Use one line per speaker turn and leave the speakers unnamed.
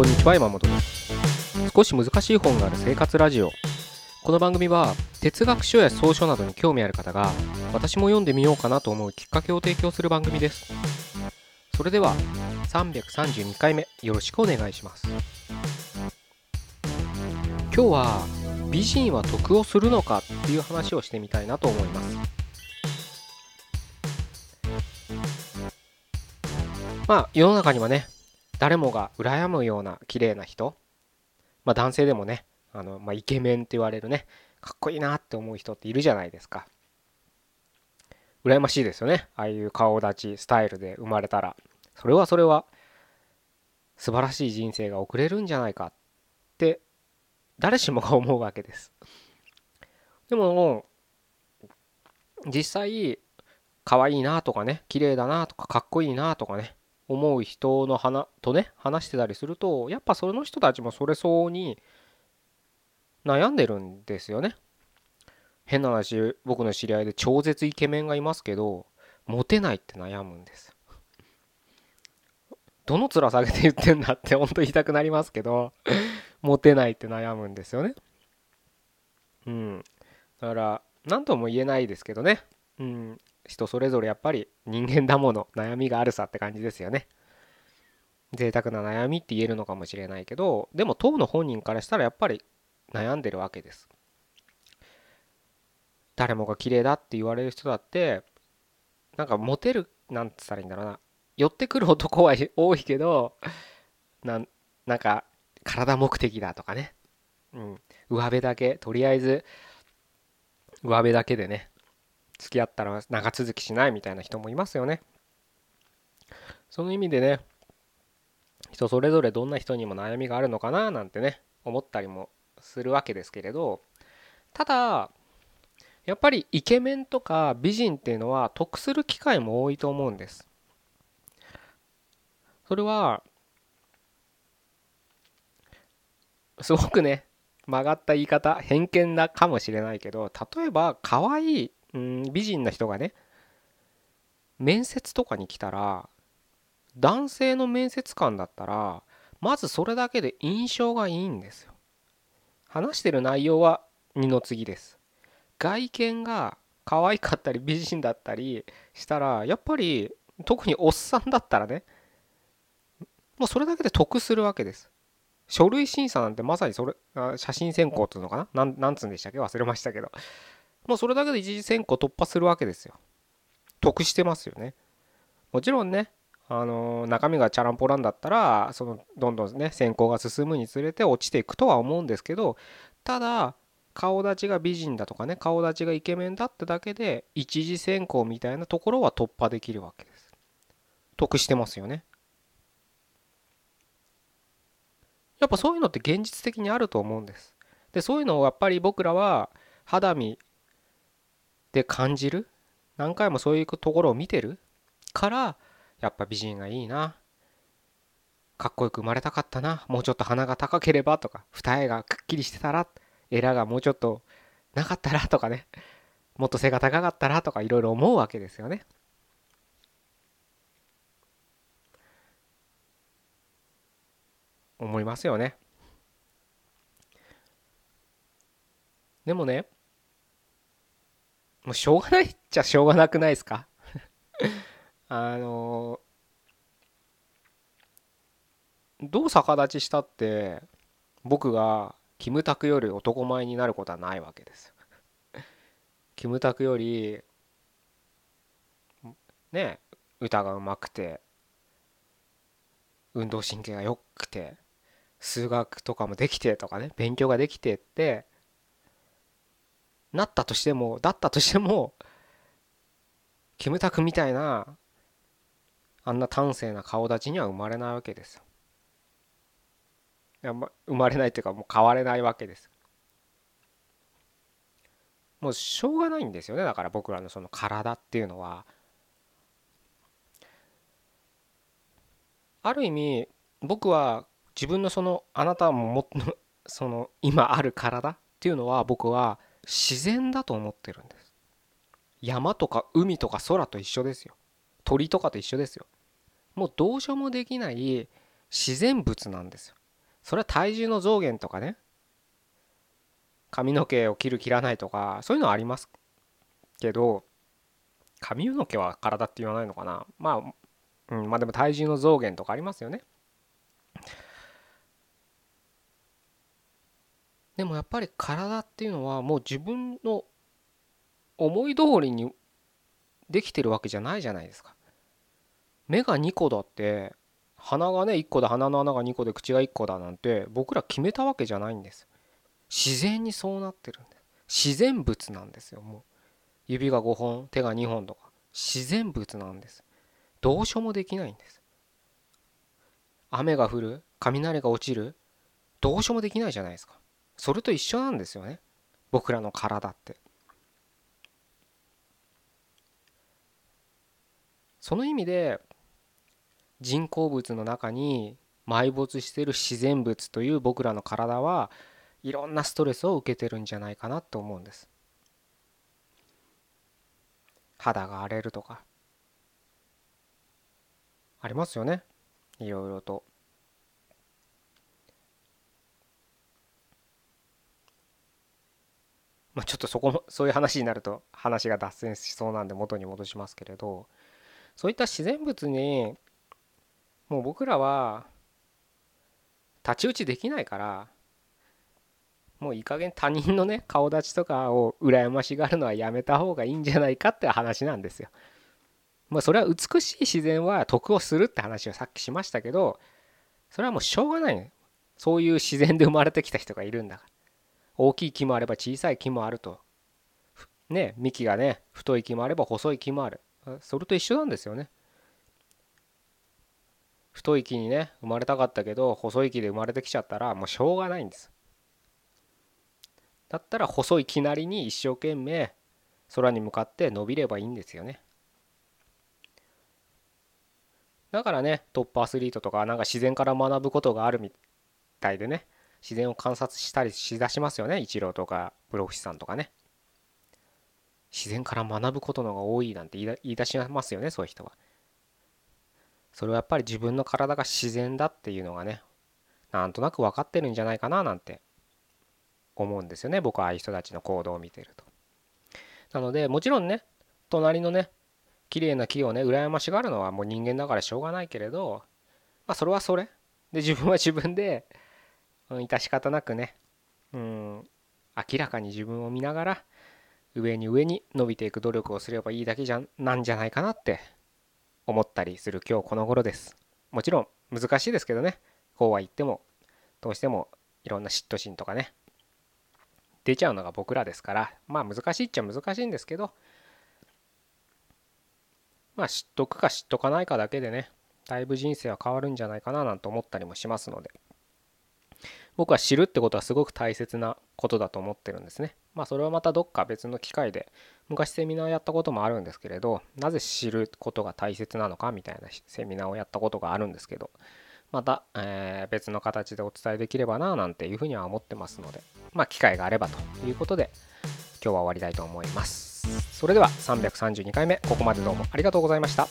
こんにちは山本です。少し難しい本がある生活ラジオ。この番組は哲学書や草書などに興味ある方が私も読んでみようかなと思うきっかけを提供する番組です。それでは332回目よろしくお願いします。今日は美人は得をするのかっていう話をしてみたいなと思います。まあ世の中にはね誰もが羨むような綺麗な人。まあ男性でもねあの、まあ、イケメンって言われるねかっこいいなって思う人っているじゃないですか。羨ましいですよね。ああいう顔立ちスタイルで生まれたら。それはそれは素晴らしい人生が送れるんじゃないかって誰しもが思うわけです。でも実際可愛いなとかね綺麗だなとかかっこいいなとかね思う人の話とね話してたりするとやっぱその人たちもそれ相応に悩んでるんですよね。変な話僕の知り合いで超絶イケメンがいますけどモテないって悩むんです。どの面下げて言ってんだって本当言いたくなりますけどモテないって悩むんですよね。うん。だから何とも言えないですけどね。うん。人それぞれやっぱり人間だもの悩みがあるさって感じですよね。贅沢な悩みって言えるのかもしれないけどでも当の本人からしたらやっぱり悩んでるわけです。誰もが綺麗だって言われる人だってなんかモテるなんつったらいいんだろうな。寄ってくる男は多いけどなんなんか体目的だとかね。うん。上辺だけとりあえず上辺だけでね。付き合ったら長続きしないみたいな人もいますよね。その意味でね人それぞれどんな人にも悩みがあるのかななんてね思ったりもするわけですけれどただやっぱりイケメンとか美人っていうのは得する機会も多いと思うんです。それはすごくね曲がった言い方偏見なかもしれないけど例えば可愛いうん美人な人がね面接とかに来たら男性の面接官だったらまずそれだけで印象がいいんですよ。話してる内容は二の次です。外見が可愛かったり美人だったりしたらやっぱり特におっさんだったらねもうそれだけで得するわけです。書類審査なんてまさにそれ写真選考っていうのかな？なんつうんでしたっけ？忘れましたけど。もうそれだけで一次選考突破するわけですよ。得してますよね。もちろんね、あの中身がチャランポランだったらそのどんどんね選考が進むにつれて落ちていくとは思うんですけどただ顔立ちが美人だとかね顔立ちがイケメンだってだけで一次選考みたいなところは突破できるわけです。得してますよね。やっぱそういうのって現実的にあると思うんです。でそういうのをやっぱり僕らは肌身で感じる？何回もそういうところを見てる？からやっぱ美人がいいな。かっこよく生まれたかったな。もうちょっと鼻が高ければ？とか二重がくっきりしてたら？エラがもうちょっとなかったら？とかね。もっと背が高かったら？とかいろいろ思うわけですよね。思いますよね。でもねもうしょうがないっちゃしょうがなくないですか？あのどう逆立ちしたって僕がキムタクより男前になることはないわけです キムタクよりね歌がうまくて運動神経が良くて数学とかもできてとかね勉強ができてってなったとしてもだったとしても キムタクみたいなあんな端正な顔立ちには生まれないわけですよ。生まれないっていうかもう変われないわけです。もうしょうがないんですよねだから僕らのその体っていうのは。ある意味僕は自分のそのあなたももその今ある体っていうのは僕は自然だと思ってるんです。山とか海とか空と一緒ですよ。鳥とかと一緒ですよ。もうどうしようもできない自然物なんですよ。それは体重の増減とかね。髪の毛を切る切らないとかそういうのはあります。けど髪の毛は体って言わないのかな。まあ、うん、まあでも体重の増減とかありますよね。でもやっぱり体っていうのはもう自分の思い通りにできてるわけじゃないじゃないですか。目が2個だって鼻がね1個だ鼻の穴が2個で口が1個だなんて僕ら決めたわけじゃないんです。自然にそうなってるんです自然物なんですよもう。指が5本手が2本とか。自然物なんです。どうしようもできないんです。雨が降る雷が落ちるどうしようもできないじゃないですか。それと一緒なんですよね。僕らの体って。その意味で人工物の中に埋没している自然物という僕らの体はいろんなストレスを受けてるんじゃないかなと思うんです。肌が荒れるとか。ありますよね。いろいろと。まあちょっとそこもそういう話になると話が脱線しそうなんで元に戻しますけれどそういった自然物にもう僕らは太刀打ちできないからもういい加減他人のね顔立ちとかを羨ましがるのはやめた方がいいんじゃないかって話なんですよ。まあそれは美しい自然は得をするって話をさっきしましたけどそれはもうしょうがないね。そういう自然で生まれてきた人がいるんだから。大きい木もあれば小さい木もあると。ね幹がね太い木もあれば細い木もある。それと一緒なんですよね。太い木にね生まれたかったけど細い木で生まれてきちゃったらもうしょうがないんです。だったら細い木なりに一生懸命空に向かって伸びればいいんですよね。だからねトップアスリートとかなんか自然から学ぶことがあるみたいでね自然を観察したりしだしますよねイチローとかプロフシさんとかね。自然から学ぶことのが多いなんて言い出しますよねそういう人は。それはやっぱり自分の体が自然だっていうのがねなんとなく分かってるんじゃないかななんて思うんですよね僕はああいう人たちの行動を見てると。なのでもちろんね隣のね綺麗な木をね羨ましがるのはもう人間だからしょうがないけれどまあそれはそれで自分は自分で、致し方なくね。うん明らかに自分を見ながら上に上に伸びていく努力をすればいいだけじゃなんじゃないかなって思ったりする今日この頃です。もちろん難しいですけどね。こうは言ってもどうしてもいろんな嫉妬心とかね。出ちゃうのが僕らですからまあ難しいっちゃ難しいんですけどまあ知っとくか知っとかないかだけでねだいぶ人生は変わるんじゃないかななんて思ったりもしますので。僕は知るってことはすごく大切なことだと思ってるんですね。まあそれはまたどっか別の機会で昔セミナーやったこともあるんですけれどなぜ知ることが大切なのかみたいなセミナーをやったことがあるんですけどまた、えー、別の形でお伝えできればななんていうふうには思ってますのでまあ機会があればということで今日は終わりたいと思います。それでは332回目ここまでどうもありがとうございました。